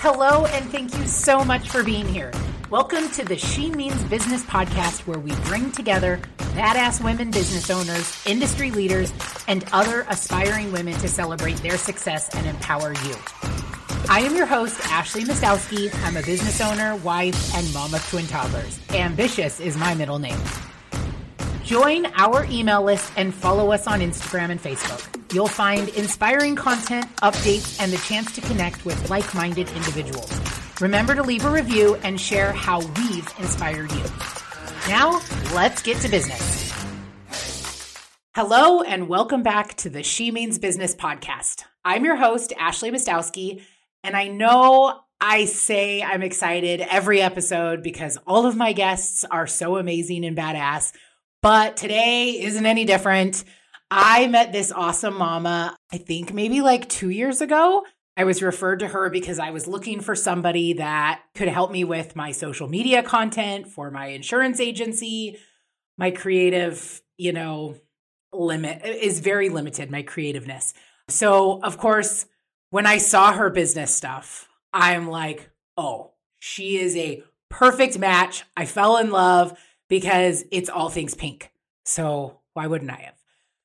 Hello, and thank you so much for being here. Welcome to the She Means Business podcast, where we bring together badass women business owners, industry leaders, and other aspiring women to celebrate their success and empower you. I am your host, Ashley Mastowski. I'm a business owner, wife, and mom of twin toddlers. Ambitious is my middle name. Join our email list and follow us on Instagram and Facebook. You'll find inspiring content, updates, and the chance to connect with like minded individuals. Remember to leave a review and share how we've inspired you. Now, let's get to business. Hello, and welcome back to the She Means Business podcast. I'm your host, Ashley Mastowski, and I know I say I'm excited every episode because all of my guests are so amazing and badass. But today isn't any different. I met this awesome mama, I think maybe like two years ago. I was referred to her because I was looking for somebody that could help me with my social media content for my insurance agency. My creative, you know, limit is very limited, my creativeness. So, of course, when I saw her business stuff, I'm like, oh, she is a perfect match. I fell in love because it's all things pink. So, why wouldn't I have?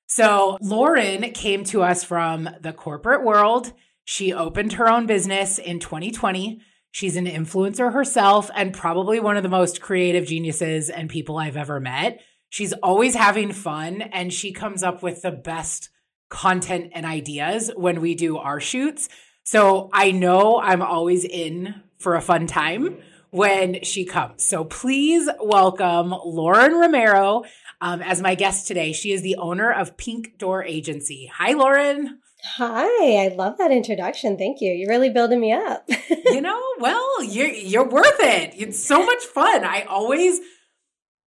So, Lauren came to us from the corporate world. She opened her own business in 2020. She's an influencer herself and probably one of the most creative geniuses and people I've ever met. She's always having fun and she comes up with the best content and ideas when we do our shoots. So I know I'm always in for a fun time when she comes. So please welcome Lauren Romero um, as my guest today. She is the owner of Pink Door Agency. Hi, Lauren. Hi, I love that introduction. Thank you. You're really building me up. you know, well, you're you're worth it. It's so much fun. I always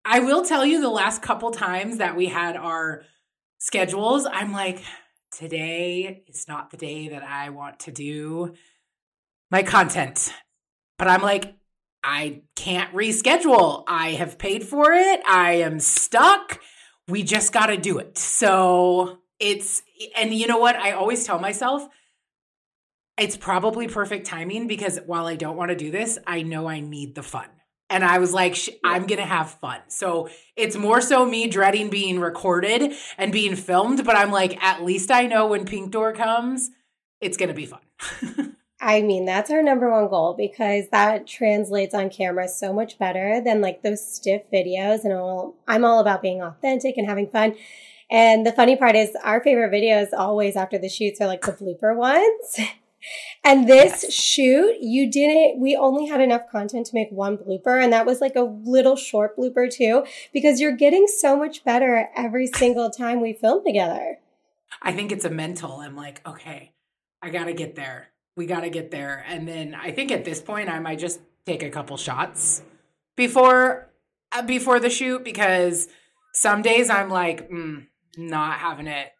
I will tell you the last couple times that we had our schedules, I'm like, today is not the day that I want to do my content. But I'm like, I can't reschedule. I have paid for it. I am stuck. We just got to do it. So it's and you know what i always tell myself it's probably perfect timing because while i don't want to do this i know i need the fun and i was like i'm gonna have fun so it's more so me dreading being recorded and being filmed but i'm like at least i know when pink door comes it's gonna be fun I mean, that's our number one goal because that translates on camera so much better than like those stiff videos. And all, I'm all about being authentic and having fun. And the funny part is our favorite videos always after the shoots are like the blooper ones. and this yes. shoot, you didn't, we only had enough content to make one blooper. And that was like a little short blooper too, because you're getting so much better every single time we film together. I think it's a mental. I'm like, okay, I got to get there. We got to get there. And then I think at this point, I might just take a couple shots before uh, before the shoot because some days I'm like, mm, not having it,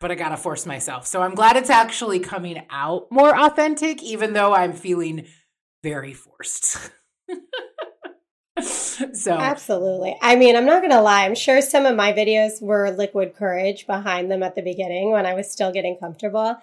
but I gotta force myself. So I'm glad it's actually coming out more authentic, even though I'm feeling very forced. so absolutely. I mean, I'm not gonna lie. I'm sure some of my videos were liquid courage behind them at the beginning when I was still getting comfortable.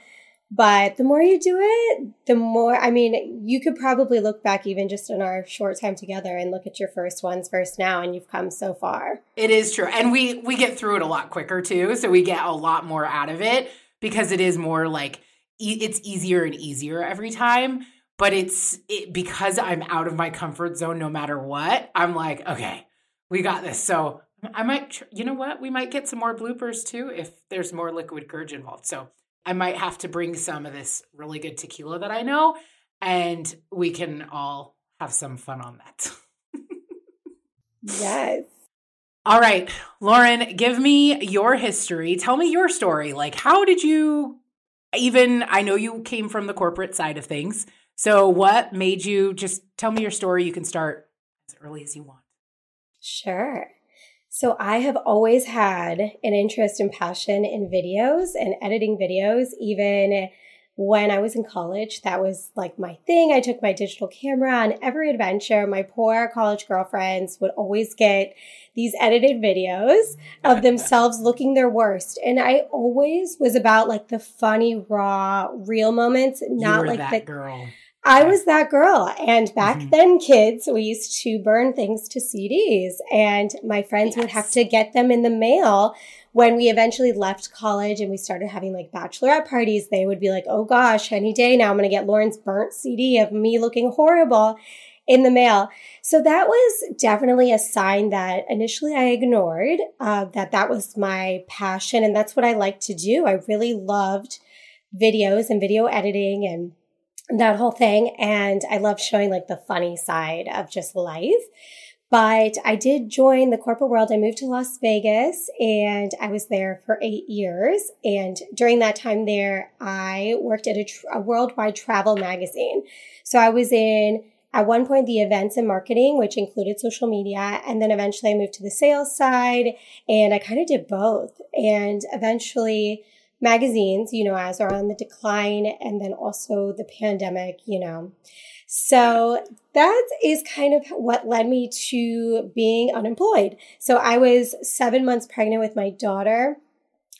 But the more you do it, the more, I mean, you could probably look back even just in our short time together and look at your first ones first now and you've come so far. It is true. And we, we get through it a lot quicker too. So we get a lot more out of it because it is more like, it's easier and easier every time. But it's it, because I'm out of my comfort zone no matter what. I'm like, okay, we got this. So I might, you know what? We might get some more bloopers too if there's more liquid courage involved. So I might have to bring some of this really good tequila that I know, and we can all have some fun on that. yes. All right, Lauren, give me your history. Tell me your story. Like, how did you even? I know you came from the corporate side of things. So, what made you just tell me your story? You can start as early as you want. Sure. So I have always had an interest and passion in videos and editing videos, even when I was in college. That was like my thing. I took my digital camera on every adventure. My poor college girlfriends would always get these edited videos of themselves looking their worst. And I always was about like the funny, raw, real moments, not like the girl. I was that girl. And back mm-hmm. then, kids, we used to burn things to CDs, and my friends yes. would have to get them in the mail. When we eventually left college and we started having like bachelorette parties, they would be like, oh gosh, any day now I'm going to get Lauren's burnt CD of me looking horrible in the mail. So that was definitely a sign that initially I ignored, uh, that that was my passion and that's what I like to do. I really loved videos and video editing and that whole thing. And I love showing like the funny side of just life. But I did join the corporate world. I moved to Las Vegas and I was there for eight years. And during that time there, I worked at a, a worldwide travel magazine. So I was in at one point the events and marketing, which included social media. And then eventually I moved to the sales side and I kind of did both. And eventually magazines, you know, as are on the decline and then also the pandemic, you know. So that is kind of what led me to being unemployed. So I was seven months pregnant with my daughter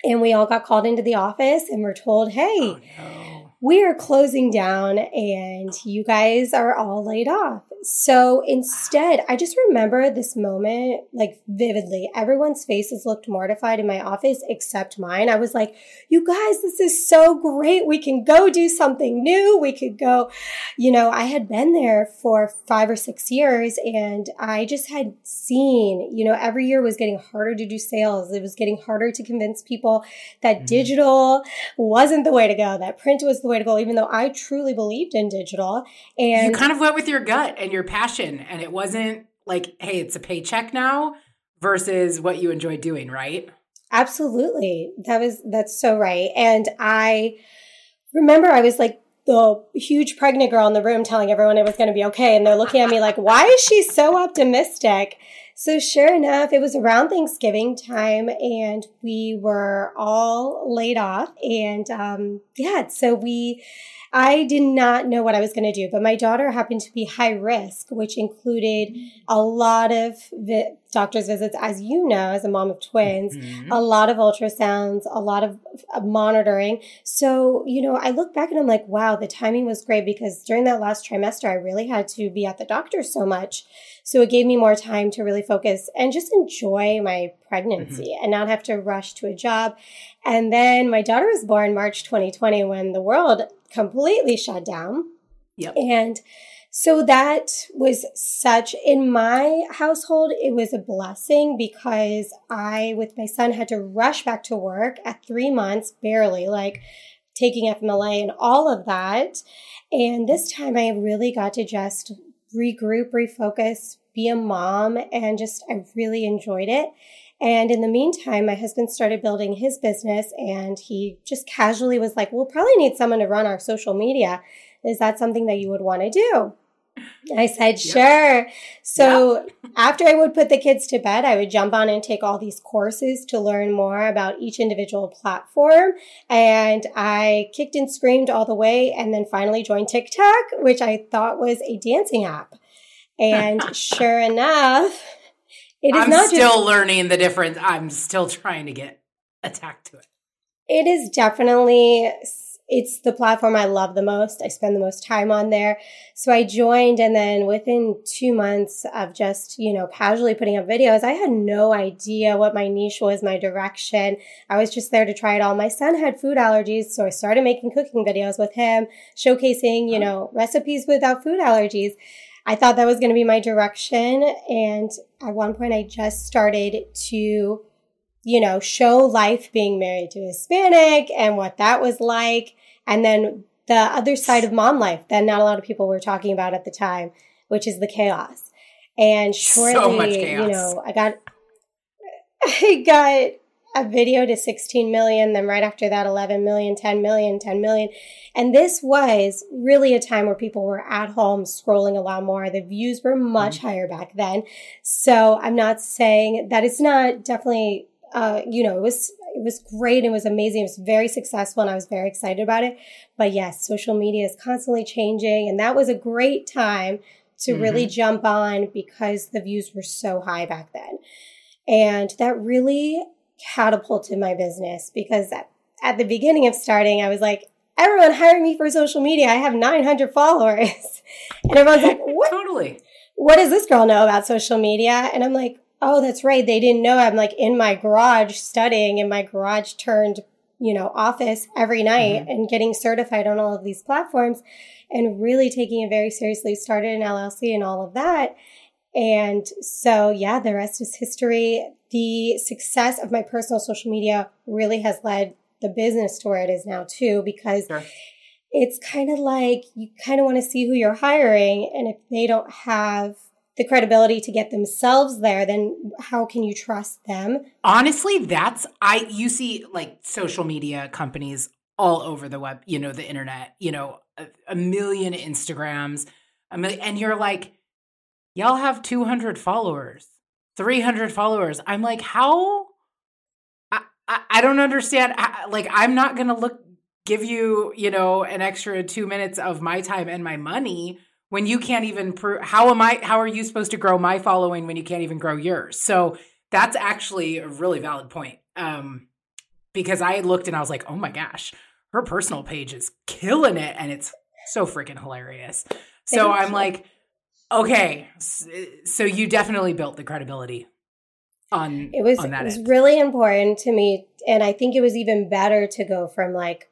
and we all got called into the office and we're told, Hey, oh, no we are closing down and you guys are all laid off. So instead, I just remember this moment like vividly. Everyone's faces looked mortified in my office except mine. I was like, you guys, this is so great. We can go do something new. We could go, you know, I had been there for five or six years and I just had seen, you know, every year was getting harder to do sales. It was getting harder to convince people that mm-hmm. digital wasn't the way to go, that print was the way to go, even though I truly believed in digital. And you kind of went with your gut and your passion, and it wasn't like, hey, it's a paycheck now versus what you enjoy doing, right? Absolutely. That was, that's so right. And I remember I was like, the huge pregnant girl in the room telling everyone it was going to be okay. And they're looking at me like, why is she so optimistic? So sure enough, it was around Thanksgiving time and we were all laid off. And um, yeah, so we, I did not know what I was going to do, but my daughter happened to be high risk, which included a lot of vi- doctor's visits, as you know, as a mom of twins, mm-hmm. a lot of ultrasounds, a lot of uh, monitoring. So, you know, I look back and I'm like, wow, the timing was great because during that last trimester, I really had to be at the doctor so much. So it gave me more time to really focus and just enjoy my pregnancy mm-hmm. and not have to rush to a job. And then my daughter was born March 2020 when the world completely shut down. Yep. And so that was such, in my household, it was a blessing because I, with my son, had to rush back to work at three months, barely, like taking FMLA and all of that. And this time I really got to just regroup, refocus, be a mom, and just, I really enjoyed it. And in the meantime, my husband started building his business and he just casually was like, we'll probably need someone to run our social media. Is that something that you would want to do? I said, sure. So after I would put the kids to bed, I would jump on and take all these courses to learn more about each individual platform. And I kicked and screamed all the way and then finally joined TikTok, which I thought was a dancing app. And sure enough, it is I'm not still just, learning the difference. I'm still trying to get attacked to it. It is definitely it's the platform I love the most. I spend the most time on there. So I joined and then within two months of just, you know, casually putting up videos, I had no idea what my niche was, my direction. I was just there to try it all. My son had food allergies. So I started making cooking videos with him, showcasing, you know, recipes without food allergies. I thought that was going to be my direction. And at one point, I just started to, you know, show life being married to a Hispanic and what that was like. And then the other side of mom life that not a lot of people were talking about at the time, which is the chaos. And shortly, so you know, I got, I got a video to 16 million, then right after that, 11 million, 10 million, 10 million. And this was really a time where people were at home scrolling a lot more. The views were much mm-hmm. higher back then. So I'm not saying that it's not definitely, uh, you know, it was, it was great. It was amazing. It was very successful and I was very excited about it. But yes, social media is constantly changing. And that was a great time to mm-hmm. really jump on because the views were so high back then. And that really catapulted my business because at, at the beginning of starting, I was like, everyone hire me for social media. I have 900 followers. And everyone's like, what? totally. What does this girl know about social media? And I'm like, oh, that's right. They didn't know I'm like in my garage studying in my garage turned, you know, office every night mm-hmm. and getting certified on all of these platforms and really taking it very seriously. Started an LLC and all of that. And so, yeah, the rest is history. The success of my personal social media really has led the business to where it is now too, because sure. it's kind of like you kind of want to see who you're hiring. And if they don't have the credibility to get themselves there, then how can you trust them? Honestly, that's I you see like social media companies all over the web, you know, the internet, you know, a, a million Instagrams, a million, and you're like, y'all have 200 followers, 300 followers. I'm like, how I, I don't understand. like, I'm not going to look, give you, you know, an extra two minutes of my time and my money when you can't even prove. How am I, how are you supposed to grow my following when you can't even grow yours? So that's actually a really valid point. Um, because I looked and I was like, oh my gosh, her personal page is killing it. And it's so freaking hilarious. So I'm like, okay, so you definitely built the credibility on it was on it was end. really important to me and i think it was even better to go from like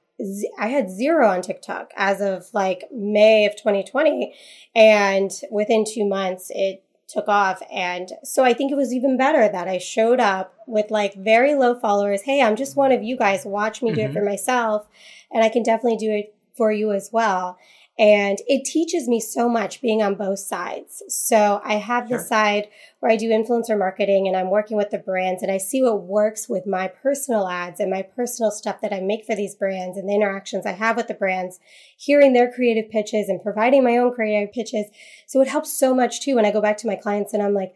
I had zero on TikTok as of like May of 2020. And within two months, it took off. And so I think it was even better that I showed up with like very low followers. Hey, I'm just one of you guys. Watch me do mm-hmm. it for myself. And I can definitely do it for you as well. And it teaches me so much being on both sides. So I have the side where I do influencer marketing and I'm working with the brands and I see what works with my personal ads and my personal stuff that I make for these brands and the interactions I have with the brands, hearing their creative pitches and providing my own creative pitches. So it helps so much too when I go back to my clients and I'm like,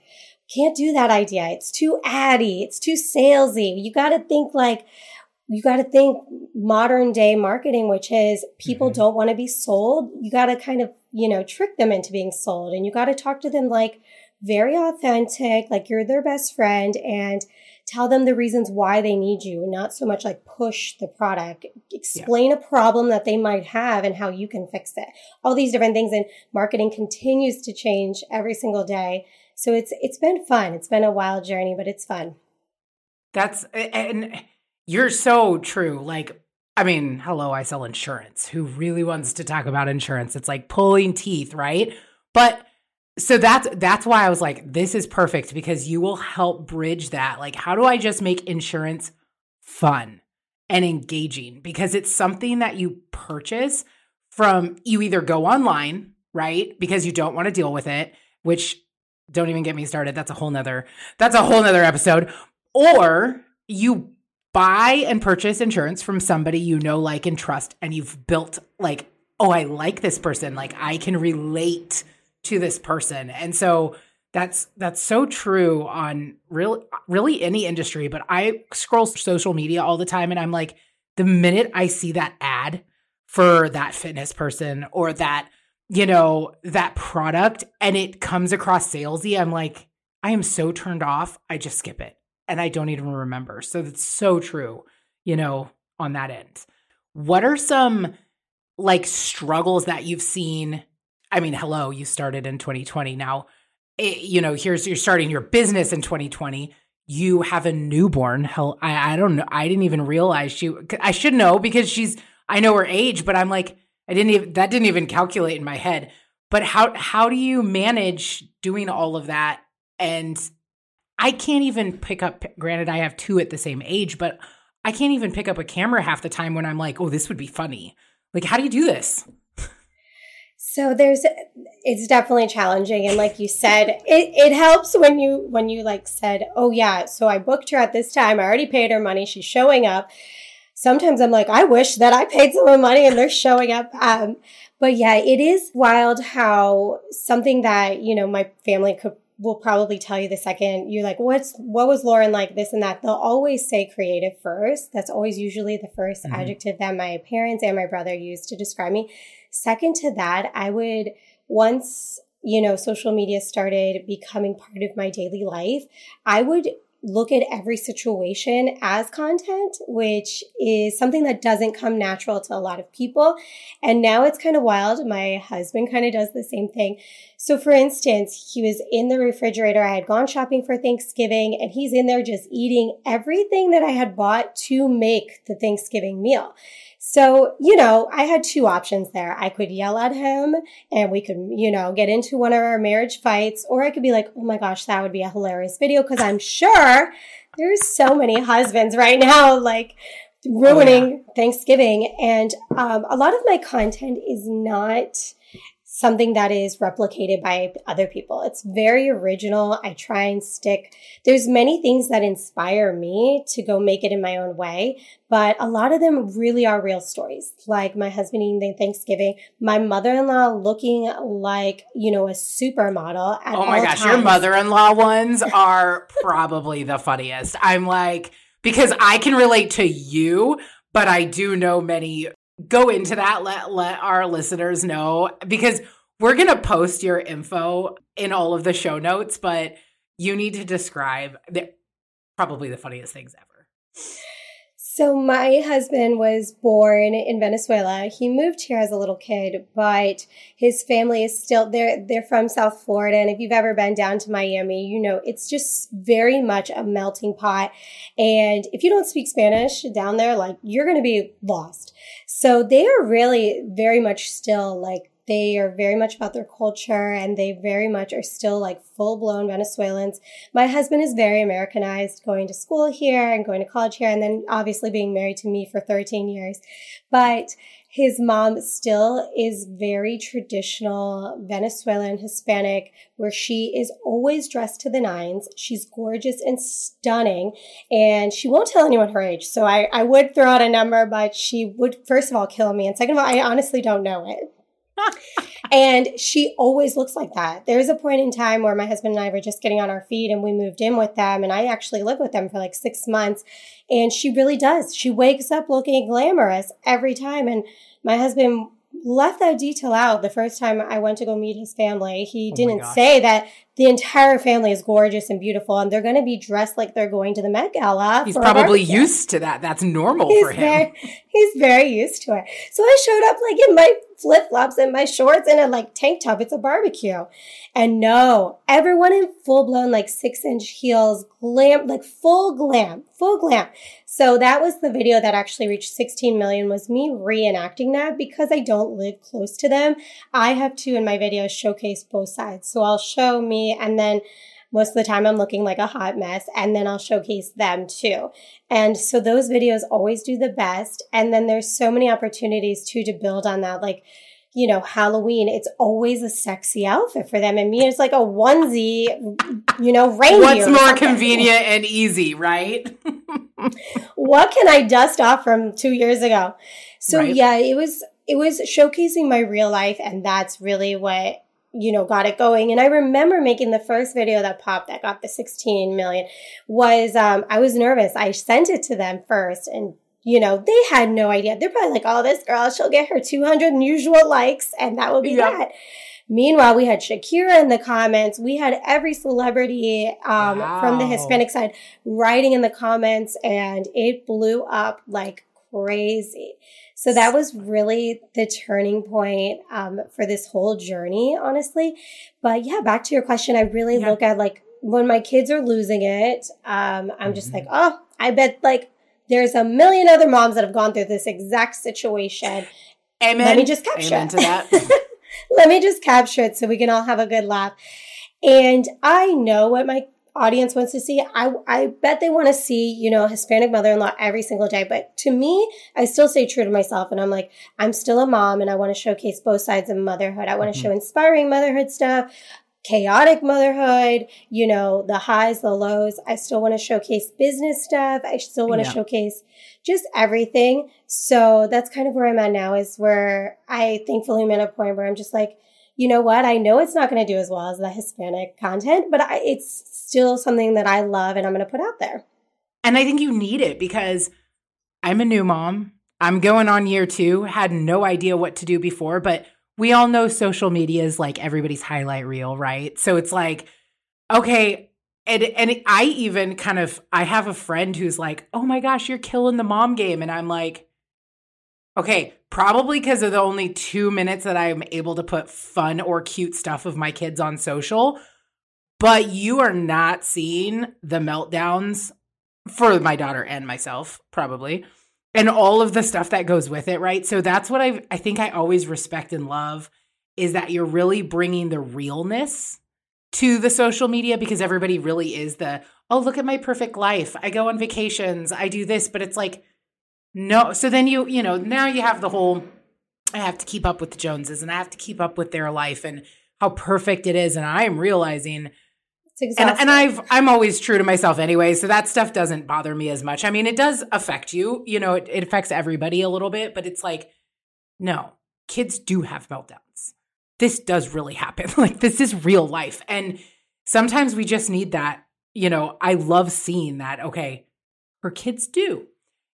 can't do that idea. It's too addy. It's too salesy. You got to think like, you got to think modern day marketing, which is people mm-hmm. don't want to be sold. You got to kind of, you know, trick them into being sold and you got to talk to them like very authentic, like you're their best friend and tell them the reasons why they need you, not so much like push the product. Explain yeah. a problem that they might have and how you can fix it. All these different things and marketing continues to change every single day. So it's it's been fun. It's been a wild journey, but it's fun. That's and you're so true. Like, I mean, hello, I sell insurance. Who really wants to talk about insurance? It's like pulling teeth, right? But so that's that's why I was like, this is perfect because you will help bridge that. Like, how do I just make insurance fun and engaging? Because it's something that you purchase from you either go online, right? Because you don't want to deal with it, which don't even get me started. That's a whole nother that's a whole nother episode. Or you buy and purchase insurance from somebody you know, like, and trust, and you've built like, oh, I like this person. Like, I can relate to this person. And so that's that's so true on real really any industry. But I scroll social media all the time and I'm like, the minute I see that ad for that fitness person or that, you know, that product and it comes across salesy, I'm like, I am so turned off, I just skip it and I don't even remember. So that's so true, you know, on that end. What are some like struggles that you've seen? I mean, hello, you started in 2020. Now, it, eh, you know, here's you're starting your business in 2020. You have a newborn. Hell, I, I don't know. I didn't even realize she. I should know because she's. I know her age, but I'm like, I didn't even. That didn't even calculate in my head. But how how do you manage doing all of that and I can't even pick up, granted, I have two at the same age, but I can't even pick up a camera half the time when I'm like, oh, this would be funny. Like, how do you do this? So there's, it's definitely challenging. And like you said, it, it helps when you, when you like said, oh yeah, so I booked her at this time. I already paid her money. She's showing up. Sometimes I'm like, I wish that I paid someone money and they're showing up. Um, but yeah, it is wild how something that, you know, my family could will probably tell you the second you're like, what's, what was Lauren like this and that? They'll always say creative first. That's always usually the 1st mm-hmm. adjective that my parents and my brother used to describe me. Second to that, I would once, you know, social media started becoming part of my daily life, I would look at every situation as content, which is something that doesn't come natural to a lot of people. And now it's kind of wild. My husband kind of does the same thing. So for instance, he was in the refrigerator. I had gone shopping for Thanksgiving and he's in there just eating everything that I had bought to make the Thanksgiving meal. So, you know, I had two options there. I could yell at him and we could, you know, get into one of our marriage fights, or I could be like, oh my gosh, that would be a hilarious video because I'm sure there's so many husbands right now, like, ruining oh, yeah. Thanksgiving. And um, a lot of my content is not something that is replicated by other people. It's very original. I try and stick. There's many things that inspire me to go make it in my own way, but a lot of them really are real stories. Like my husband eating Thanksgiving, my mother-in-law looking like, you know, a supermodel. oh my gosh, times. your mother-in-law ones are probably the funniest. I'm like, because I can relate to you, but I do know many go into that let let our listeners know because we're going to post your info in all of the show notes but you need to describe the, probably the funniest things ever so my husband was born in Venezuela. He moved here as a little kid, but his family is still they're they're from South Florida and if you've ever been down to Miami, you know, it's just very much a melting pot. And if you don't speak Spanish down there, like you're going to be lost. So they are really very much still like they are very much about their culture and they very much are still like full blown Venezuelans. My husband is very Americanized, going to school here and going to college here, and then obviously being married to me for 13 years. But his mom still is very traditional Venezuelan Hispanic, where she is always dressed to the nines. She's gorgeous and stunning, and she won't tell anyone her age. So I, I would throw out a number, but she would, first of all, kill me. And second of all, I honestly don't know it and she always looks like that. There was a point in time where my husband and I were just getting on our feet and we moved in with them and I actually lived with them for like six months. And she really does. She wakes up looking glamorous every time. And my husband left that detail out the first time I went to go meet his family. He oh didn't say that the entire family is gorgeous and beautiful and they're going to be dressed like they're going to the Met Gala. He's probably used to that. That's normal he's for him. Very, he's very used to it. So I showed up like in my flip flops and my shorts and a like tank top. It's a barbecue. And no, everyone in full blown like six inch heels, glam, like full glam, full glam. So that was the video that actually reached 16 million was me reenacting that because I don't live close to them. I have to in my videos showcase both sides. So I'll show me and then most of the time I'm looking like a hot mess and then I'll showcase them too. And so those videos always do the best. And then there's so many opportunities too to build on that. Like, you know, Halloween, it's always a sexy outfit for them. And me, it's like a onesie, you know, reindeer. What's more convenient and easy, right? what can I dust off from two years ago? So right. yeah, it was, it was showcasing my real life. And that's really what you know, got it going. And I remember making the first video that popped that got the 16 million was, um, I was nervous. I sent it to them first and, you know, they had no idea. They're probably like, oh, this girl, she'll get her 200 unusual likes and that will be yep. that. Meanwhile, we had Shakira in the comments. We had every celebrity um, wow. from the Hispanic side writing in the comments, and it blew up like crazy. So that was really the turning point um, for this whole journey, honestly. But yeah, back to your question, I really yeah. look at like when my kids are losing it, um, I'm mm-hmm. just like, oh, I bet like there's a million other moms that have gone through this exact situation. Amen. Let me just capture Amen to that. Let me just capture it so we can all have a good laugh. And I know what my audience wants to see. I, I bet they want to see, you know, Hispanic mother-in-law every single day. But to me, I still stay true to myself. And I'm like, I'm still a mom and I want to showcase both sides of motherhood. I want to mm-hmm. show inspiring motherhood stuff, chaotic motherhood, you know, the highs, the lows. I still want to showcase business stuff. I still want to yeah. showcase just everything. So that's kind of where I'm at now is where I thankfully am at a point where I'm just like, you know what? I know it's not going to do as well as the Hispanic content, but I, it's still something that I love and I'm going to put out there. And I think you need it because I'm a new mom. I'm going on year two, had no idea what to do before, but we all know social media is like everybody's highlight reel, right? So it's like, okay, and and I even kind of I have a friend who's like, "Oh my gosh, you're killing the mom game." And I'm like, "Okay, probably because of the only 2 minutes that I'm able to put fun or cute stuff of my kids on social." But you are not seeing the meltdowns for my daughter and myself, probably. And all of the stuff that goes with it, right? So that's what I I think I always respect and love is that you're really bringing the realness to the social media because everybody really is the oh look at my perfect life i go on vacations i do this but it's like no so then you you know now you have the whole i have to keep up with the joneses and i have to keep up with their life and how perfect it is and i'm realizing and, and i've i'm always true to myself anyway so that stuff doesn't bother me as much i mean it does affect you you know it, it affects everybody a little bit but it's like no kids do have meltdowns this does really happen. like this is real life. And sometimes we just need that. You know, I love seeing that. Okay, her kids do.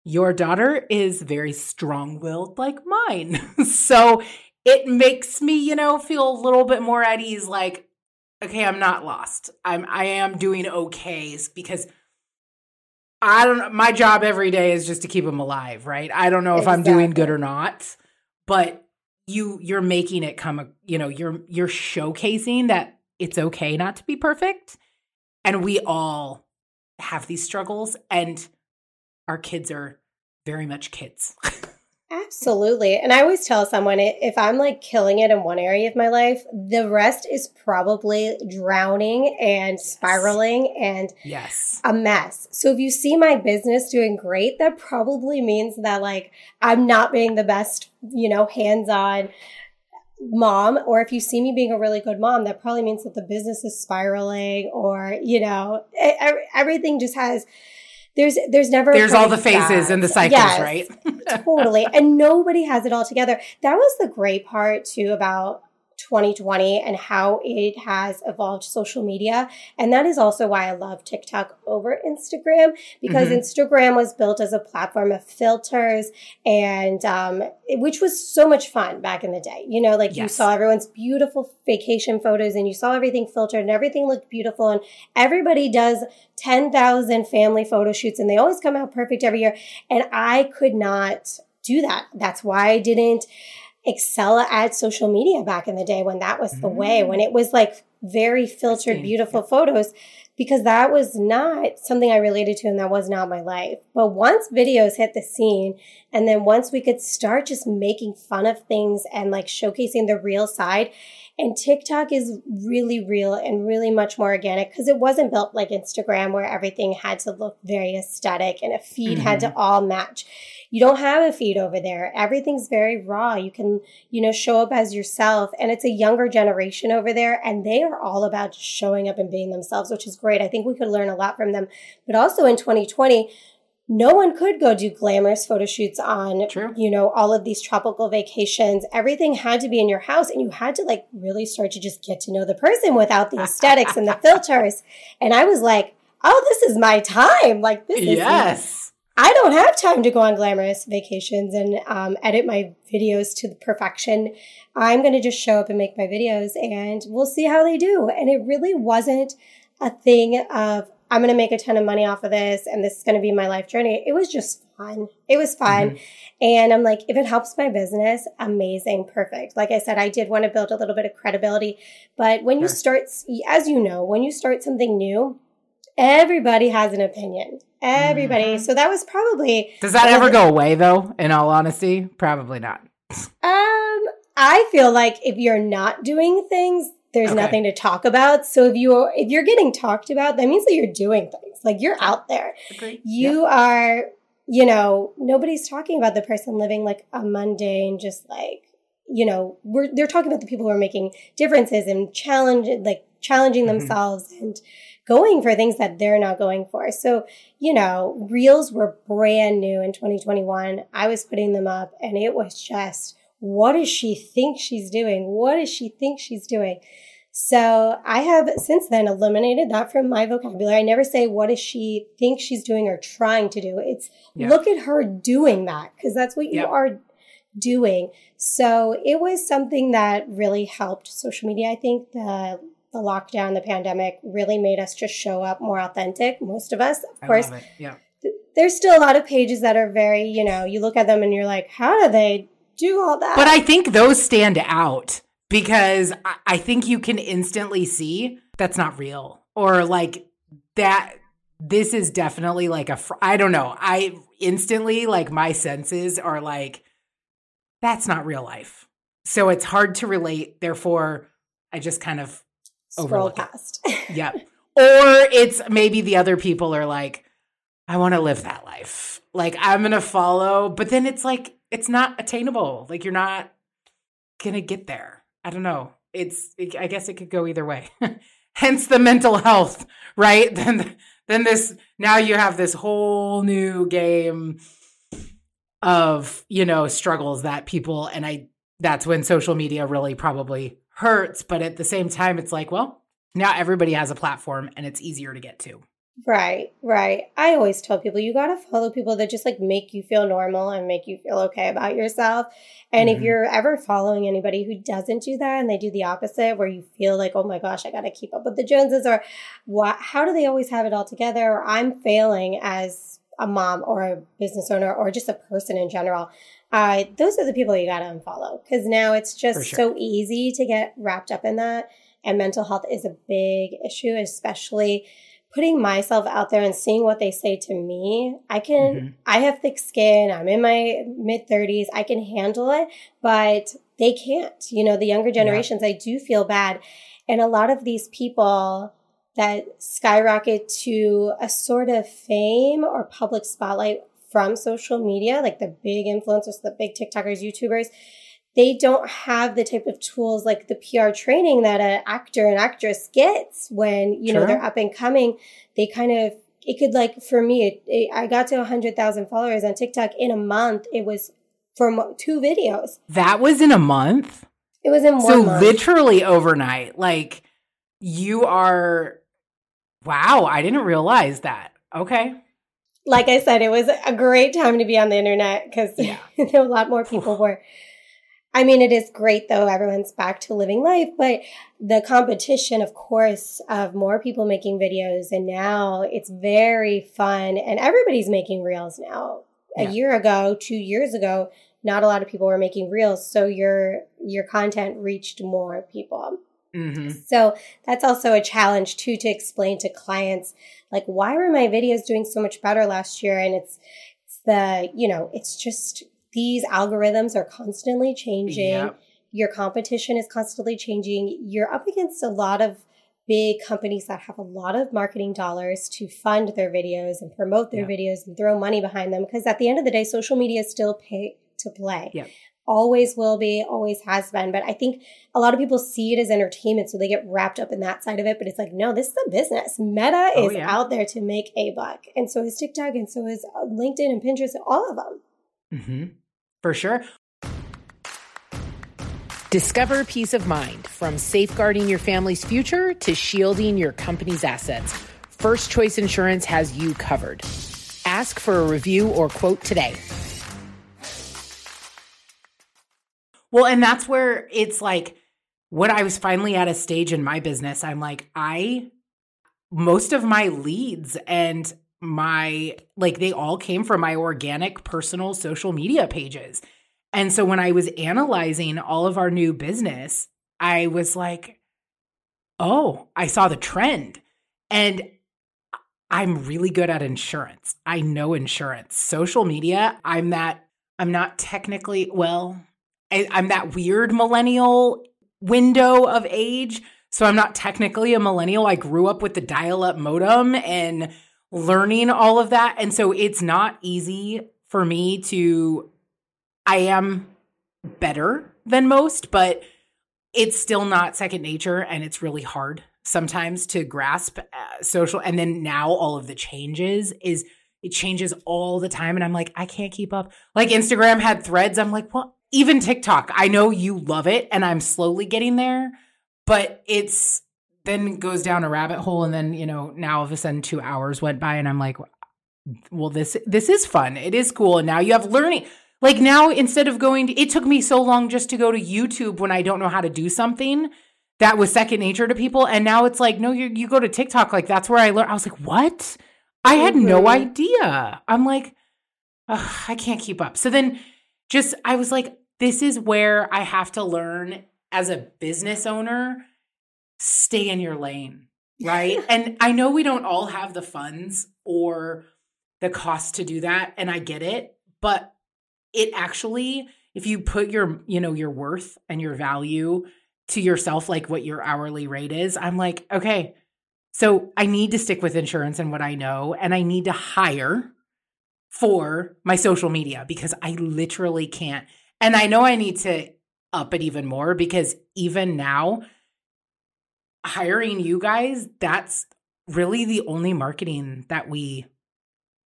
Your daughter is very strong willed like mine. so it makes me, you know, feel a little bit more at ease like, okay, I'm not lost. I'm I am doing okay because I don't my job every day is just to keep them alive, right? I don't know if exactly. I'm doing good or not, but you you're making it come you know you're you're showcasing that it's okay not to be perfect and we all have these struggles and our kids are very much kids Absolutely. And I always tell someone if I'm like killing it in one area of my life, the rest is probably drowning and spiraling and yes, a mess. So if you see my business doing great, that probably means that like I'm not being the best, you know, hands-on mom or if you see me being a really good mom that probably means that the business is spiraling or you know everything just has there's there's never there's all the phases and the cycles, yes, right? totally. And nobody has it all together. That was the great part too about 2020 and how it has evolved social media. And that is also why I love TikTok over Instagram because mm-hmm. Instagram was built as a platform of filters and, um, which was so much fun back in the day. You know, like yes. you saw everyone's beautiful vacation photos and you saw everything filtered and everything looked beautiful. And everybody does 10,000 family photo shoots and they always come out perfect every year. And I could not do that. That's why I didn't excel at social media back in the day when that was the mm. way, when it was like very filtered, beautiful yeah. photos, because that was not something I related to and that was not my life. But once videos hit the scene, and then once we could start just making fun of things and like showcasing the real side, and TikTok is really real and really much more organic because it wasn't built like Instagram where everything had to look very aesthetic and a feed mm-hmm. had to mm-hmm. all match. You don't have a feed over there. Everything's very raw. You can, you know, show up as yourself. And it's a younger generation over there and they are all about just showing up and being themselves, which is great. I think we could learn a lot from them. But also in 2020, no one could go do glamorous photo shoots on True. you know all of these tropical vacations everything had to be in your house and you had to like really start to just get to know the person without the aesthetics and the filters and i was like oh this is my time like this is yes i don't have time to go on glamorous vacations and um, edit my videos to perfection i'm going to just show up and make my videos and we'll see how they do and it really wasn't a thing of I'm going to make a ton of money off of this and this is going to be my life journey. It was just fun. It was fun. Mm-hmm. And I'm like, if it helps my business, amazing, perfect. Like I said, I did want to build a little bit of credibility. But when you start, as you know, when you start something new, everybody has an opinion. Everybody. Mm-hmm. So that was probably. Does that ever go away though, in all honesty? Probably not. um, I feel like if you're not doing things, there's okay. nothing to talk about. So if you if you're getting talked about, that means that you're doing things. Like you're out there. Agreed. You yep. are, you know, nobody's talking about the person living like a mundane, just like, you know, we're they're talking about the people who are making differences and challenge like challenging mm-hmm. themselves and going for things that they're not going for. So, you know, reels were brand new in 2021. I was putting them up and it was just what does she think she's doing? What does she think she's doing? So I have since then eliminated that from my vocabulary. I never say what does she think she's doing or trying to do. It's yeah. look at her doing that because that's what you yeah. are doing. So it was something that really helped social media. I think the the lockdown, the pandemic really made us just show up more authentic. Most of us, of I course, love it. Yeah. there's still a lot of pages that are very, you know, you look at them and you're like, how do they do all that? But I think those stand out because I- I think you can instantly see that's not real or like that. This is definitely like a. fr- I don't know. I instantly like my senses are like, that's not real life. So it's hard to relate. Therefore, I just kind of Oh, scroll overlook past. yeah. Or it's maybe the other people are like, I want to live that life. Like I'm gonna follow, but then it's like it's not attainable. Like you're not gonna get there. I don't know. It's it, I guess it could go either way. Hence the mental health, right? Then then this now you have this whole new game of you know struggles that people and I that's when social media really probably hurts. But at the same time, it's like well now everybody has a platform and it's easier to get to. Right, right. I always tell people you got to follow people that just like make you feel normal and make you feel okay about yourself. And if Mhm. you're ever following anybody who doesn't do that and they do the opposite, where you feel like, oh my gosh, I got to keep up with the Joneses, or what, how do they always have it all together? Or I'm failing as a mom or a business owner or just a person in general. Uh, those are the people you got to unfollow because now it's just sure. so easy to get wrapped up in that. And mental health is a big issue, especially putting myself out there and seeing what they say to me, I can, Mhm. I have thick skin. I'm in my mid 30s. I can handle it, but they can't. You know, the younger generations, I do feel bad. And a lot of these people that skyrocket to a sort of fame or public spotlight from social media, like the big influencers, the big TikTokers, YouTubers, they don't have the type of tools like the PR training that an actor and actress gets when you know they're up and coming. They kind of it could like for me, it, it, I got to hundred thousand followers on TikTok in a month. It was from two videos. That was in a month. It was in one so month. literally overnight. Like you are wow, I didn't realize that. Okay. Like I said, it was a great time to be on the internet because Yeah. there were a lot more people were. I mean, it is great though. Everyone's back to living life, but the competition, of course, of more people making videos, and now it's very fun, and everybody's making reels now. A year ago, two years ago, not a lot of people were making reels, so your your content reached more people. Hmm So that's also a challenge too to explain to clients like why were my videos doing so much better last year and it's it's the you know it's just these algorithms are constantly changing Yep. your competition is constantly changing you're up against a lot of big companies that have a lot of marketing dollars to fund their videos and promote their Yeah. videos and throw money behind them because at the end of the day social media is still pay to play Yep. Always will be always has been but i think a lot of people see it as entertainment so they get wrapped up in that side of it but it's like no this is a business meta Oh, is yeah. out there to make a buck and so is tiktok and so is uh, linkedin and pinterest all of them hmm For sure. Discover peace of mind from safeguarding your family's future to shielding your company's assets. First Choice Insurance has you covered. Ask for a review or quote today. Well, and that's where it's like when I was finally at a stage in my business, I'm like, I, most of my leads and my, like, they all came from my organic personal social media pages. And so when I was analyzing all of our new business, I was like, oh, I saw the trend. And I'm really good at insurance. I know insurance. Social media, I'm that, I'm not technically, well, I, I'm that weird millennial window of age. So I'm not technically a millennial. I grew up with the dial up modem and learning all of that. And so it's not easy for me to, I am better than most, but it's still not second nature and it's really hard sometimes to grasp uh, social and then now all of the changes is it changes all the time and i'm like i can't keep up like instagram had threads i'm like well even tiktok i know you love it and i'm slowly getting there but it's then goes down a rabbit hole and then you know now all of a sudden two hours went by and i'm like well this this is fun it is cool and now you have learning like now instead of going to, it took me so long just to go to youtube when i don't know how to do something that was second nature to people. And now it's like, no, you, you go to TikTok, like that's where I learned. I was like, what? I had mm-hmm. no idea. I'm like, I can't keep up. So then just, I was like, this is where I have to learn as a business owner, stay in your lane, right? and I know we don't all have the funds or the cost to do that. And I get it. But it actually, if you put your, you know, your worth and your value to yourself, like what your hourly rate is, I'm like, okay, so I need to stick with insurance and what I know, and I need to hire for my social media because I literally can't. And I know I need to up it even more because even now, hiring you guys, that's really the only marketing that we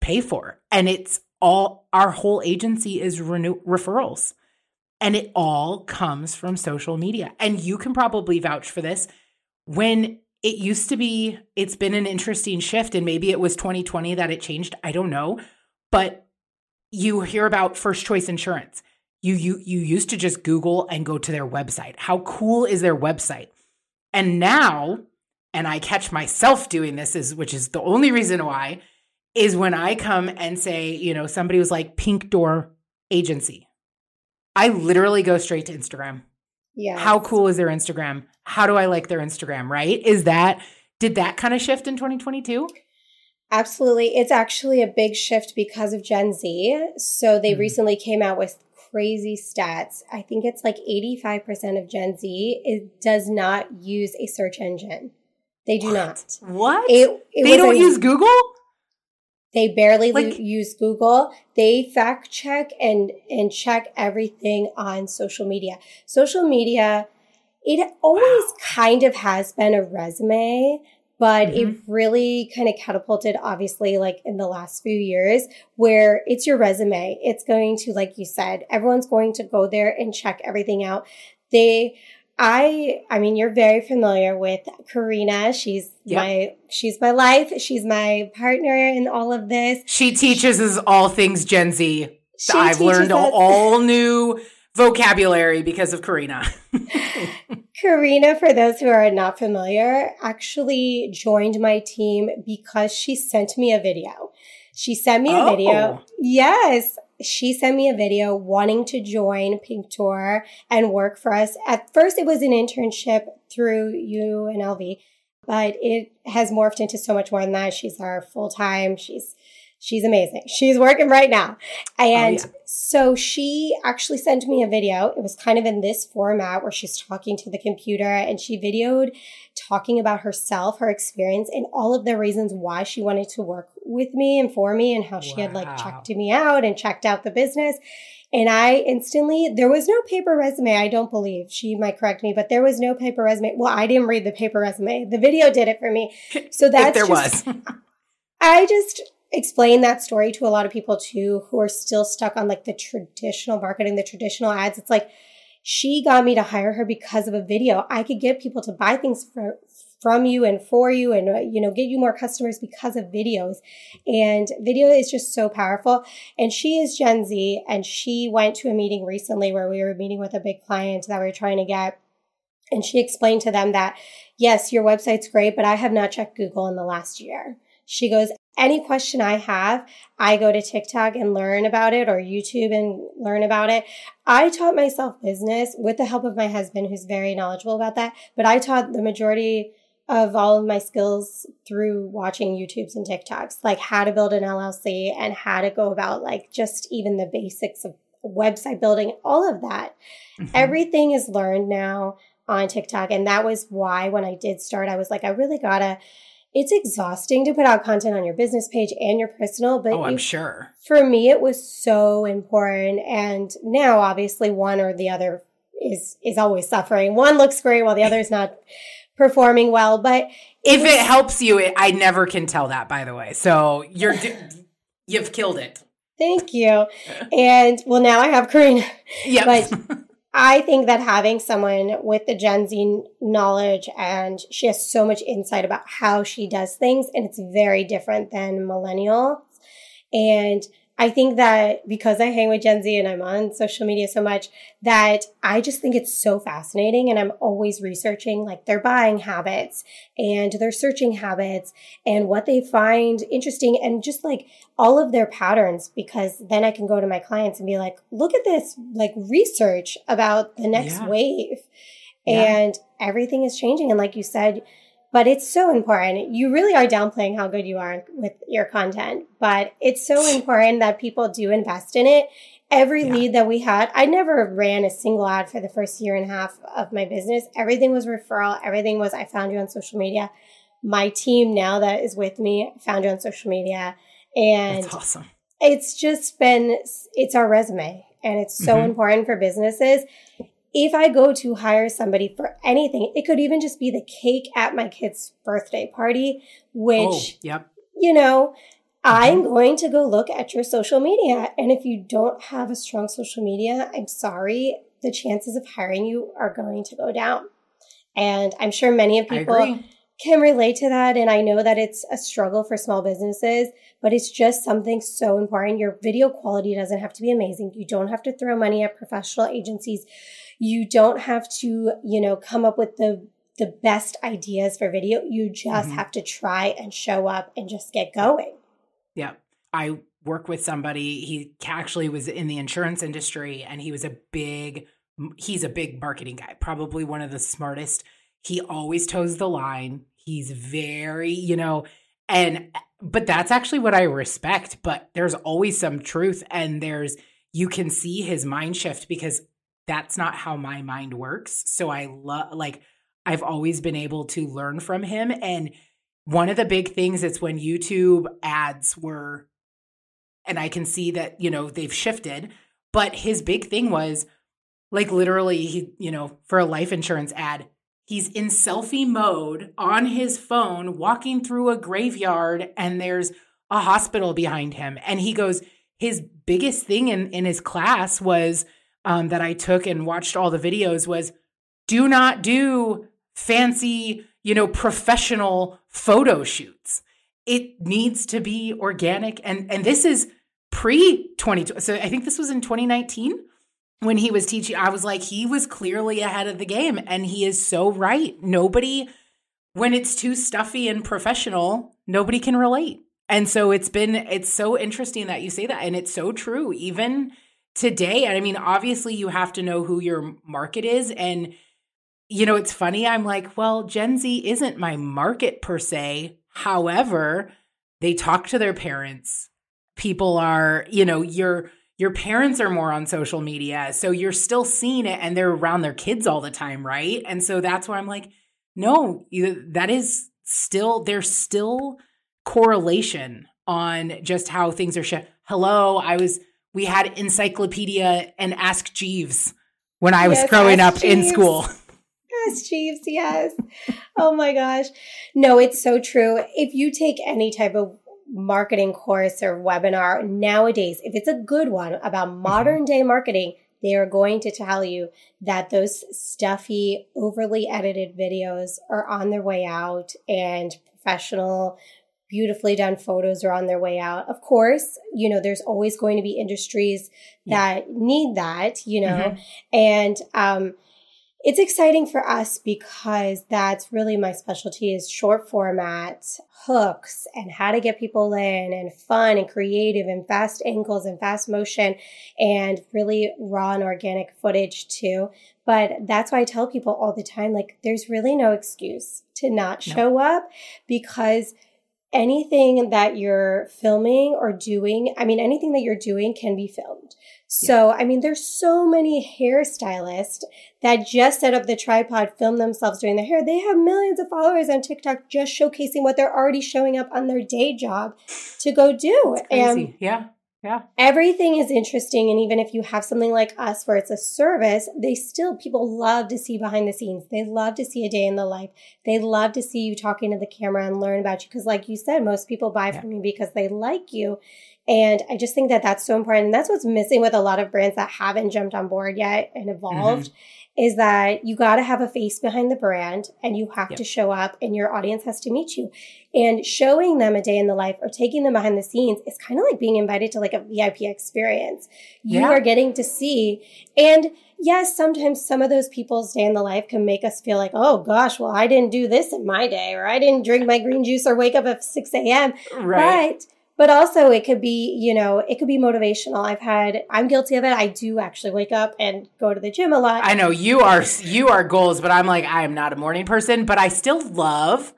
pay for. And it's all our whole agency is renew- referrals. And it all comes from social media. And you can probably vouch for this. When it used to be, it's been an interesting shift, and maybe it was 2020 that it changed. I don't know. But you hear about first choice insurance. You you you used to just Google and go to their website. How cool is their website? And now, and I catch myself doing this is which is the only reason why is when I come and say, you know, somebody was like pink door agency. I literally go straight to Instagram. Yeah. How cool is their Instagram? How do I like their Instagram, right? Is that did that kind of shift in 2022? Absolutely. It's actually a big shift because of Gen Z. So they mm recently came out with crazy stats. I think it's like 85% of Gen Z it does not use a search engine. They do what? not. What? It, it they don't a, use Google? They barely like, use Google. They fact check and and check everything on social media. Social media it always wow. kind of has been a resume, but mm-hmm. it really kind of catapulted obviously like in the last few years where it's your resume. It's going to like you said, everyone's going to go there and check everything out. They I I mean you're very familiar with Karina. She's yep. my she's my life. She's my partner in all of this. She teaches us all things Gen Z. She I've learned us- all new vocabulary because of Karina. Karina, for those who are not familiar, actually joined my team because she sent me a video. She sent me a oh. video. Yes she sent me a video wanting to join Pink Door and work for us. At first, it was an internship through UNLV, but it has morphed into so much more than that. She's our full time. She's she's amazing. She's working right now. Oh, and oh, yeah. so she actually sent me a video. It was kind of in this format where she's talking to the computer and she videoed talking about herself, her experience, and all of the reasons why she wanted to work with me and for me and how she wow. had like checked me out and checked out the business. And I instantly, there was no paper resume. I don't believe she might correct me, but there was no paper resume. Well, I didn't read the paper resume. The video did it for me. So that's there just, was. I just explain that story to a lot of people too, who are still stuck on like the traditional marketing, the traditional ads. It's like, she got me to hire her because of a video. I could get people to buy things for, from you and for you and uh, you know get you more customers because of videos and video is just so powerful and she is gen z and she went to a meeting recently where we were meeting with a big client that we are trying to get and she explained to them that yes your website's great but i have not checked google in the last year she goes any question I have, I go to TikTok and learn about it or YouTube and learn about it. I taught myself business with the help of my husband, who's very knowledgeable about that. But I taught the majority of all of my skills through watching YouTubes and TikToks, like how to build an LLC and how to go about like just even the basics of website building, all of that. Mm-hmm. Everything is learned now on TikTok. And that was why when I did start, I was like, I really gotta, it's exhausting to put out content on your business page and your personal, but oh, I'm it, sure. For me, it was so important. And now obviously one or the other is, is always suffering. One looks great while the other is not performing well. But if it helps you, it, I never can tell that, by the way. So you're, you've killed it. Thank you. And well, now I have Karina. Yeah. But I think that having someone with the Gen Z knowledge and she has so much insight about how she does things, and it's very different than millennials. And I think that because I hang with Gen Z and I'm on social media so much that I just think it's so fascinating and I'm always researching like their buying habits and their searching habits and what they find interesting and just like all of their patterns because then I can go to my clients and be like, look at this like research about the next yeah. wave. Yeah. And everything is changing. And like you said, but it's so important. You really are downplaying how good you are with your content, but it's so important that people do invest in it. Every yeah. lead that we had, I never ran a single ad for the first year and a half of my business. Everything was referral. Everything was, I found you on social media. My team now that is with me found you on social media. And That's awesome. It's just been, it's our resume and it's so mm-hmm. important for businesses if I go to hire somebody for anything, it could even just be the cake at my kid's birthday party, which, oh, yep. you know, I'm mm-hmm. going to go look at your social media. And if you don't have a strong social media, I'm sorry, the chances of hiring you are going to go down. And I'm sure many of people can relate to that. And I know that it's a struggle for small businesses, but it's just something so important. Your video quality doesn't have to be amazing. You don't have to throw money at professional agencies. You don't have to, you know, come up with the the best ideas for video. You just mm-hmm. have to try and show up and just get going. Yeah. I work with somebody, he actually was in the insurance industry and he was a big he's a big marketing guy, probably one of the smartest. He always toes the line. He's very, you know, and but that's actually what I respect, but there's always some truth and there's you can see his mind shift because that's not how my mind works. So I love like I've always been able to learn from him and one of the big things is when YouTube ads were and I can see that, you know, they've shifted, but his big thing was like literally he, you know, for a life insurance ad, he's in selfie mode on his phone walking through a graveyard and there's a hospital behind him and he goes his biggest thing in in his class was um, that I took and watched all the videos was do not do fancy, you know, professional photo shoots. It needs to be organic. And, and this is pre 2020. So I think this was in 2019 when he was teaching. I was like, he was clearly ahead of the game. And he is so right. Nobody, when it's too stuffy and professional, nobody can relate. And so it's been, it's so interesting that you say that. And it's so true. Even, today. I mean, obviously, you have to know who your market is. And, you know, it's funny. I'm like, well, Gen Z isn't my market per se. However, they talk to their parents. People are, you know, your your parents are more on social media. So you're still seeing it and they're around their kids all the time, right? And so that's why I'm like, no, that is still there's still correlation on just how things are sh- hello i was we had encyclopedia and ask jeeves when i was growing up jeeves. in school yes jeeves yes oh my gosh no it's so true if you take any type of marketing course or webinar nowadays if it's a good one about mm-hmm. modern day marketing they are going to tell you that those stuffy overly edited videos are on their way out and professional beautifully done photos are on their way out. Of course, you know, there's always going to be industries that yeah. need that, you know, mm-hmm. and, um, it's exciting for us because that's really my specialty is short format hooks and how to get people in and fun and creative and fast angles and fast motion and really raw and organic footage too. But that's why I tell people all the time, like, there's really no excuse to not show no. up because anything that you're filming or doing, I mean, anything that you're doing can be filmed. So, yeah. I mean, there's so many hairstylists that just set up the tripod, film themselves doing their hair. They have millions of followers on TikTok just showcasing what they're already showing up on their day job to go do. And yeah. Yeah. Everything is interesting. And even if you have something like us where it's a service, they still, people love to see behind the scenes. They love to see a day in the life. They love to see you talking to the camera and learn about you. Cause like you said, most people buy yeah. from you because they like you. And I just think that that's so important. And that's what's missing with a lot of brands that haven't jumped on board yet and evolved. Mm-hmm is that you got to have a face behind the brand and you have Yep. to show up and your audience has to meet you. And showing them a day in the life or taking them behind the scenes is kind of like being invited to like a VIP experience. You Yeah. are getting to see. And yes, sometimes some of those people's day in the life can make us feel like, oh gosh, well, I didn't do this in my day or I didn't drink my green juice or wake up at 6 a.m. Right. But but also it could be, you know, it could be motivational. I've had I'm guilty of it. I do actually wake up and go to the gym a lot. I know you are you are goals, but I'm like I am not a morning person, but I still love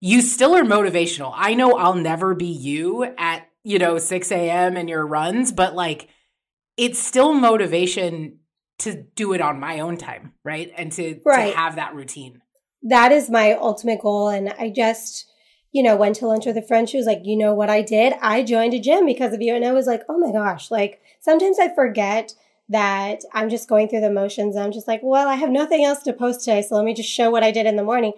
you still are motivational. I know I'll never be you at, you know, 6 a.m. and your runs, but like it's still motivation to do it on my own time, right? And to, Right. to have that routine. that is my ultimate goal. And I just, you know, went to lunch with a friend. She was like, you know what I did? I joined a gym because of you. And I was like, oh my gosh, like sometimes I forget that I'm just going through the motions. I'm just like, well, I have nothing else to post today. So let me just show what I did in the morning.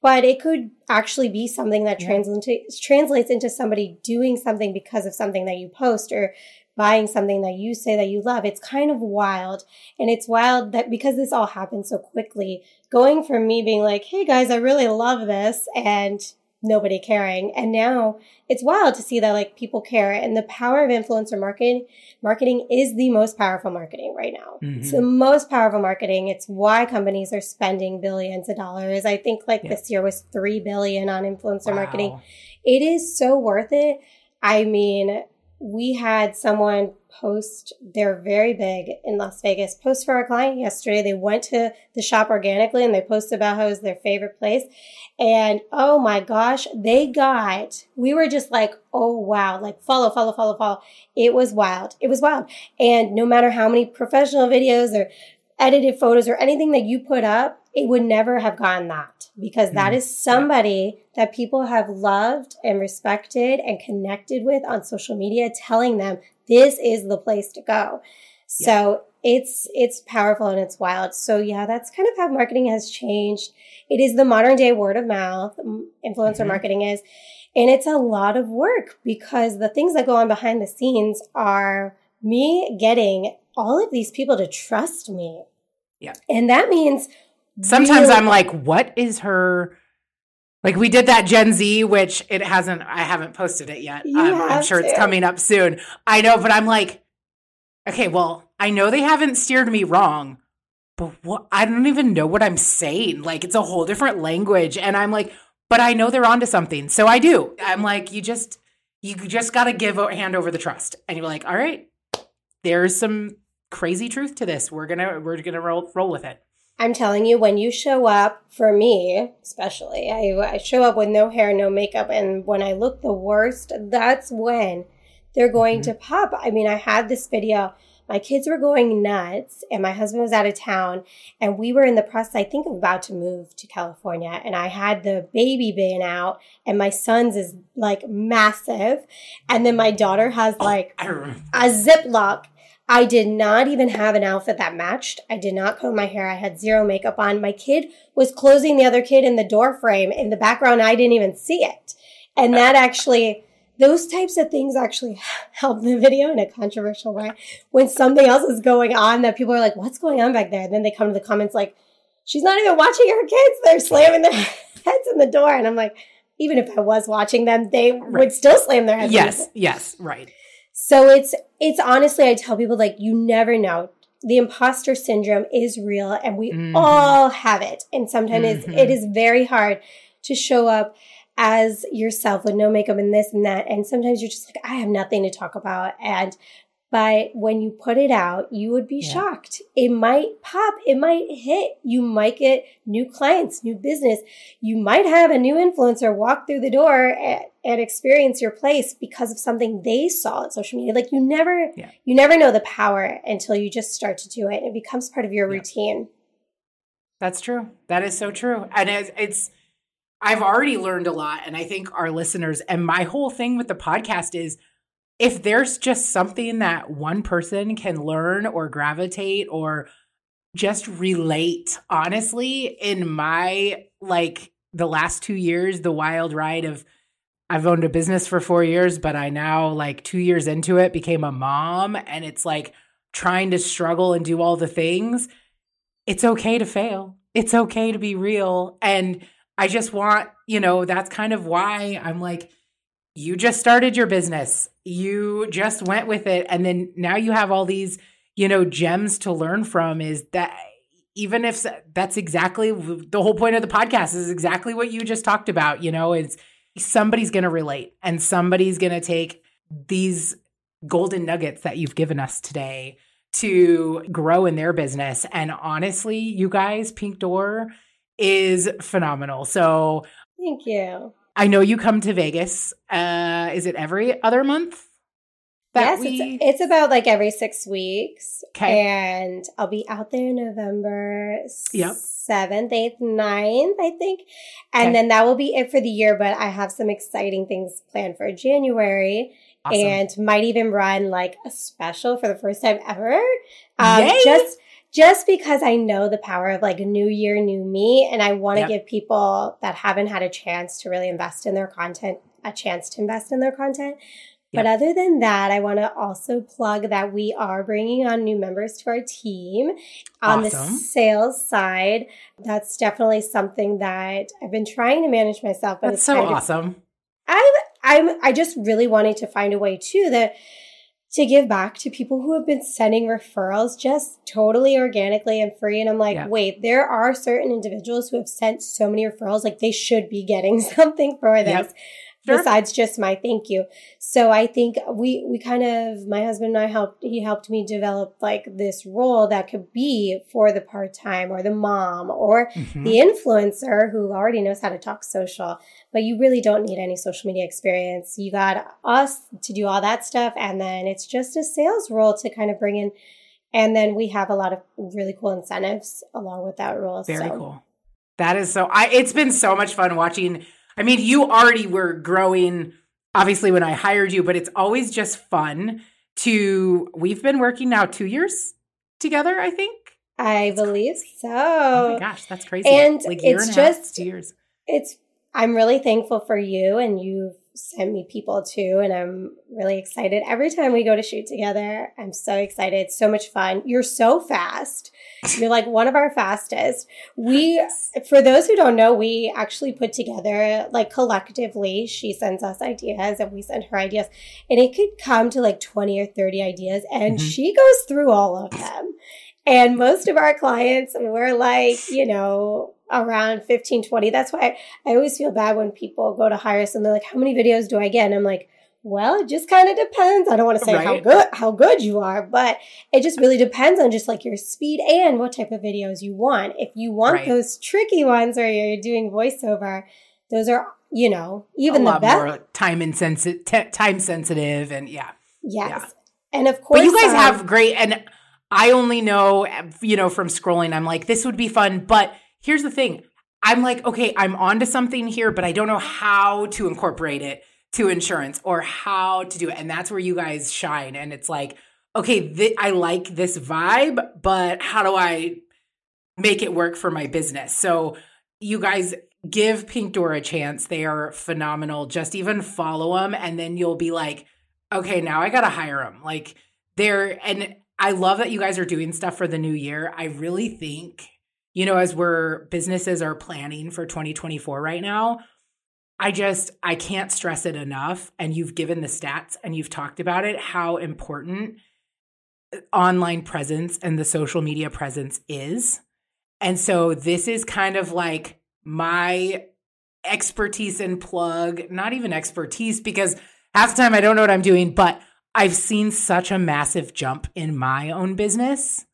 But it could actually be something that Yeah. translates translates into somebody doing something because of something that you post or buying something that you say that you love. It's kind of wild. And it's wild that because this all happened so quickly, going from me being like, hey guys, I really love this and nobody caring. And now it's wild to see that like people care. And the power of influencer marketing, marketing is the most powerful marketing right now. Mm-hmm. It's the most powerful marketing. It's why companies are spending billions of dollars. I think like Yeah. this year was three billion on influencer marketing it is so worth it. I mean, we had someone post, they're very big in Las Vegas, post for our client yesterday. They went to the shop organically and they posted about how it was their favorite place. And oh my gosh, they got, we were just like, oh wow, like follow, follow, follow, follow. It was wild. It was wild. And no matter how many professional videos or edited photos or anything that you put up, it would never have gotten that because that Mm. is somebody that people have loved and respected and connected with on social media, telling them this is the place to go. So it's it's powerful and it's wild. So yeah, that's kind of how marketing has changed. It is the modern day word of mouth mm, influencer Mhm. marketing is, and it's a lot of work because the things that go on behind the scenes are me getting all of these people to trust me. Yeah. and that means Sometimes real- I'm like, what is her like we did that Gen Z, which it hasn't I haven't posted it yet. Um, I'm sure it's coming up soon. I know, but I'm like, okay, well, I know they haven't steered me wrong, but what I don't even know what I'm saying. Like it's a whole different language. And I'm like, but I know they're onto something. So I do. I'm like, you just you just gotta give a hand over the trust. And you're like, all right, there's some crazy truth to this. We're gonna we're gonna roll roll with it. I'm telling you, when you show up, for me especially, I, I show up with no hair, no makeup, and when I look the worst, that's when they're going Mhm. to pop. I mean, I had this video. My kids were going nuts, and my husband was out of town, and we were in the process, I think, of about to move to California. And I had the baby bin out, and my son's is like massive, and then my daughter has like remember. a Ziploc. I did not even have an outfit that matched. I did not comb my hair. I had zero makeup on. My kid was closing the other kid in the door frame in the background. I didn't even see it. And that actually, those types of things actually help the video in a controversial way. When something else is going on that people are like, what's going on back there? And then they come to the comments like, she's not even watching her kids. They're slamming their heads in the door. And I'm like, even if I was watching them, they Right. would still slam their heads. in the Yes, yes, right. So it's it's honestly I tell people like you never know. The imposter syndrome is real and we Mhm. all have it. And sometimes Mhm. it is very hard to show up as yourself with no makeup and this and that. And sometimes you're just like, I have nothing to talk about. And but when you put it out, you would be Yeah. shocked. It might pop, it might hit. You might get new clients, new business. You might have a new influencer walk through the door and, and experience your place because of something they saw on social media. Like you never, Yeah. you never know the power until you just start to do it. It becomes part of your Yeah. routine. That's true. That is so true. And it's, it's, I've already learned a lot. And I think our listeners, and my whole thing with the podcast is if there's just something that one person can learn or gravitate or just relate, honestly, in my like the last two years, the wild ride of, I've owned a business for four years, but I now, like two years into it, became a mom. And it's like trying to struggle and do all the things it's okay to fail. It's okay to be real. And I just want, you know, that's kind of why I'm like, you just started your business. You just went with it. And then now you have all these, you know, gems to learn from is that even if that's exactly the whole point of the podcast is exactly what you just talked about, you know, it's somebody's going to relate and somebody's going to take these golden nuggets that you've given us today to grow in their business. And honestly, you guys, Pink Door is phenomenal. So thank you. I know you come to Vegas. Uh, is it every other month? yes, we... it's, it's about like every six weeks. Okay. And I'll be out there November yep. 7th, 8th, 9th, I think. And okay. then that will be it for the year. But I have some exciting things planned for January. Awesome. And might even run like a special for the first time ever. Um, just just because I know the power of like new year, new me. And I want to yep. give people that haven't had a chance to really invest in their content a chance to invest in their content. But other than that, I want to also plug that we are bringing on new members to our team on awesome. the sales side. That's definitely something that I've been trying to manage myself. But That's it's so awesome. I'm I'm I just really wanted to find a way too that to give back to people who have been sending referrals just totally organically and free. And I'm like, yeah. wait, there are certain individuals who have sent so many referrals, like they should be getting something for this. Yep sure. besides just my thank you. So I think we, we kind of, my husband and I helped, he helped me develop like this role that could be for the part time or the mom or mm-hmm. the influencer who already knows how to talk social, but you really don't need any social media experience. You got us to do all that stuff. And then it's just a sales role to kind of bring in. And then we have a lot of really cool incentives along with that role. Very so. cool. That is so I it's been so much fun watching I mean, you already were growing, obviously, when I hired you, but it's always just fun to. We've been working now two years together, I think. I believe so. Oh my gosh, that's crazy. And like it's and just half, two years. It's. I'm really thankful for you, and you've sent me people too, and I'm really excited. Every time we go to shoot together, I'm so excited. It's so much fun. You're so fast. You're like one of our fastest. We, for those who don't know, we actually put together like collectively, she sends us ideas and we send her ideas, and it could come to like 20 or 30 ideas, and mm-hmm. she goes through all of them. And most of our clients were like, you know, around 15, 20. That's why I, always feel bad when people go to hire us and they're like, how many videos do I get? And I'm like, well, it just kind of depends. I don't want to say right. how good how good you are, but it just really depends on just like your speed and what type of videos you want. If you want right. those tricky ones where you're doing voiceover, those are you know even a the best more time insensitive, t- time sensitive, and yeah, yes, yeah. and of course, but you guys um, have great. And I only know you know from scrolling. I'm like, this would be fun, but here's the thing. I'm like, okay, I'm onto something here, but I don't know how to incorporate it to insurance or how to do it. And that's where you guys shine. And it's like, okay, th- I like this vibe, but how do I make it work for my business? So you guys give Pink Door a chance. They are phenomenal. Just even follow them and then you'll be like, okay, now I got to hire them. Like they're, and I love that you guys are doing stuff for the new year. I really think, you know, as we're businesses are planning for 2024 right now, I just I can't stress it enough and you've given the stats and you've talked about it how important uh, online presence and the social media presence is. And so this is kind of like my expertise and plug, not even expertise because half the time I don't know what I'm doing, but I've seen such a massive jump in my own business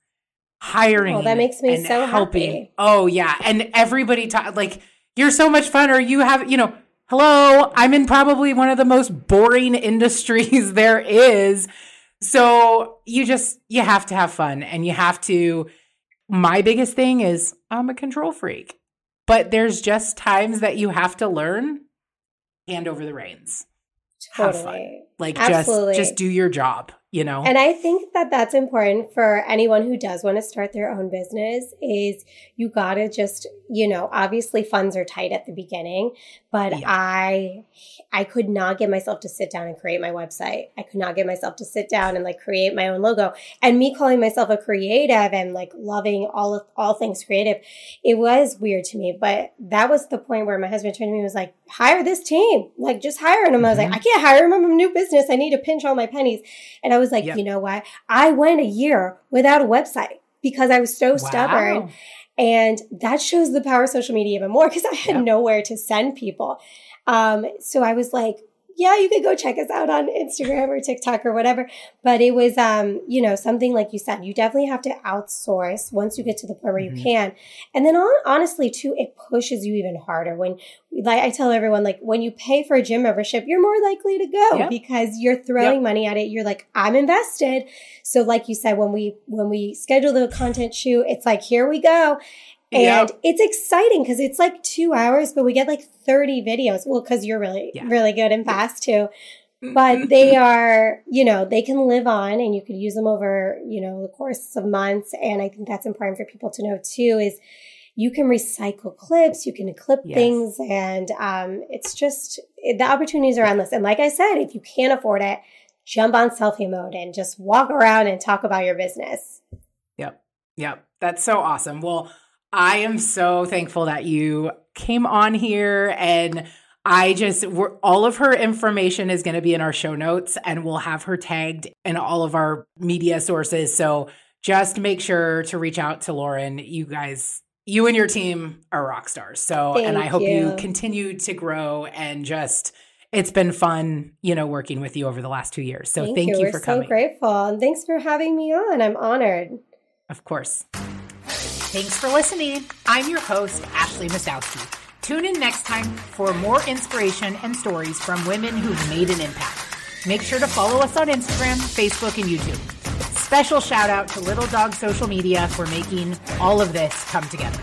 hiring. Oh, that makes me so helping. Happy. Oh yeah, and everybody talk like you're so much fun or you have, you know, hello, I'm in probably one of the most boring industries there is. So you just, you have to have fun and you have to. My biggest thing is I'm a control freak, but there's just times that you have to learn hand over the reins. Totally. Have fun. Like Absolutely. just, just do your job you know? And I think that that's important for anyone who does want to start their own business is you got to just, you know, obviously funds are tight at the beginning, but yeah. I I could not get myself to sit down and create my website. I could not get myself to sit down and like create my own logo. And me calling myself a creative and like loving all of all things creative, it was weird to me, but that was the point where my husband turned to me and was like, "Hire this team. Like just hire them." Mm-hmm. I was like, mm-hmm. "I can't hire them. I'm a new business. I need to pinch all my pennies." And I was like, yep. "You know what? I went a year without a website because I was so wow. stubborn." And that shows the power of social media even more because I had yep. nowhere to send people. Um, so I was like, yeah, you could go check us out on Instagram or TikTok or whatever. But it was, um, you know, something like you said, you definitely have to outsource once you get to the point where mm-hmm. you can. And then on, honestly, too, it pushes you even harder when, like I tell everyone, like when you pay for a gym membership, you're more likely to go yep. because you're throwing yep. money at it. You're like, I'm invested. So like you said, when we, when we schedule the content shoot, it's like, here we go. And yep. it's exciting because it's like two hours, but we get like 30 videos. Well, because you're really, yeah. really good and fast too. But they are, you know, they can live on and you could use them over, you know, the course of months. And I think that's important for people to know too is you can recycle clips, you can clip yes. things, and um, it's just the opportunities are endless. And like I said, if you can't afford it, jump on selfie mode and just walk around and talk about your business. Yep. Yep. That's so awesome. Well, I am so thankful that you came on here and I just we're, all of her information is going to be in our show notes and we'll have her tagged in all of our media sources. So just make sure to reach out to Lauren. You guys, you and your team are rock stars. So, Thank and I hope you. you continue to grow and just it's been fun, you know, working with you over the last two years. So thank, thank you. you, We're for coming. so grateful. And thanks for having me on. I'm honored. Of course. Thanks for listening. I'm your host, Ashley Mastowski. Tune in next time for more inspiration and stories from women who've made an impact. Make sure to follow us on Instagram, Facebook, and YouTube. Special shout out to Little Dog Social Media for making all of this come together.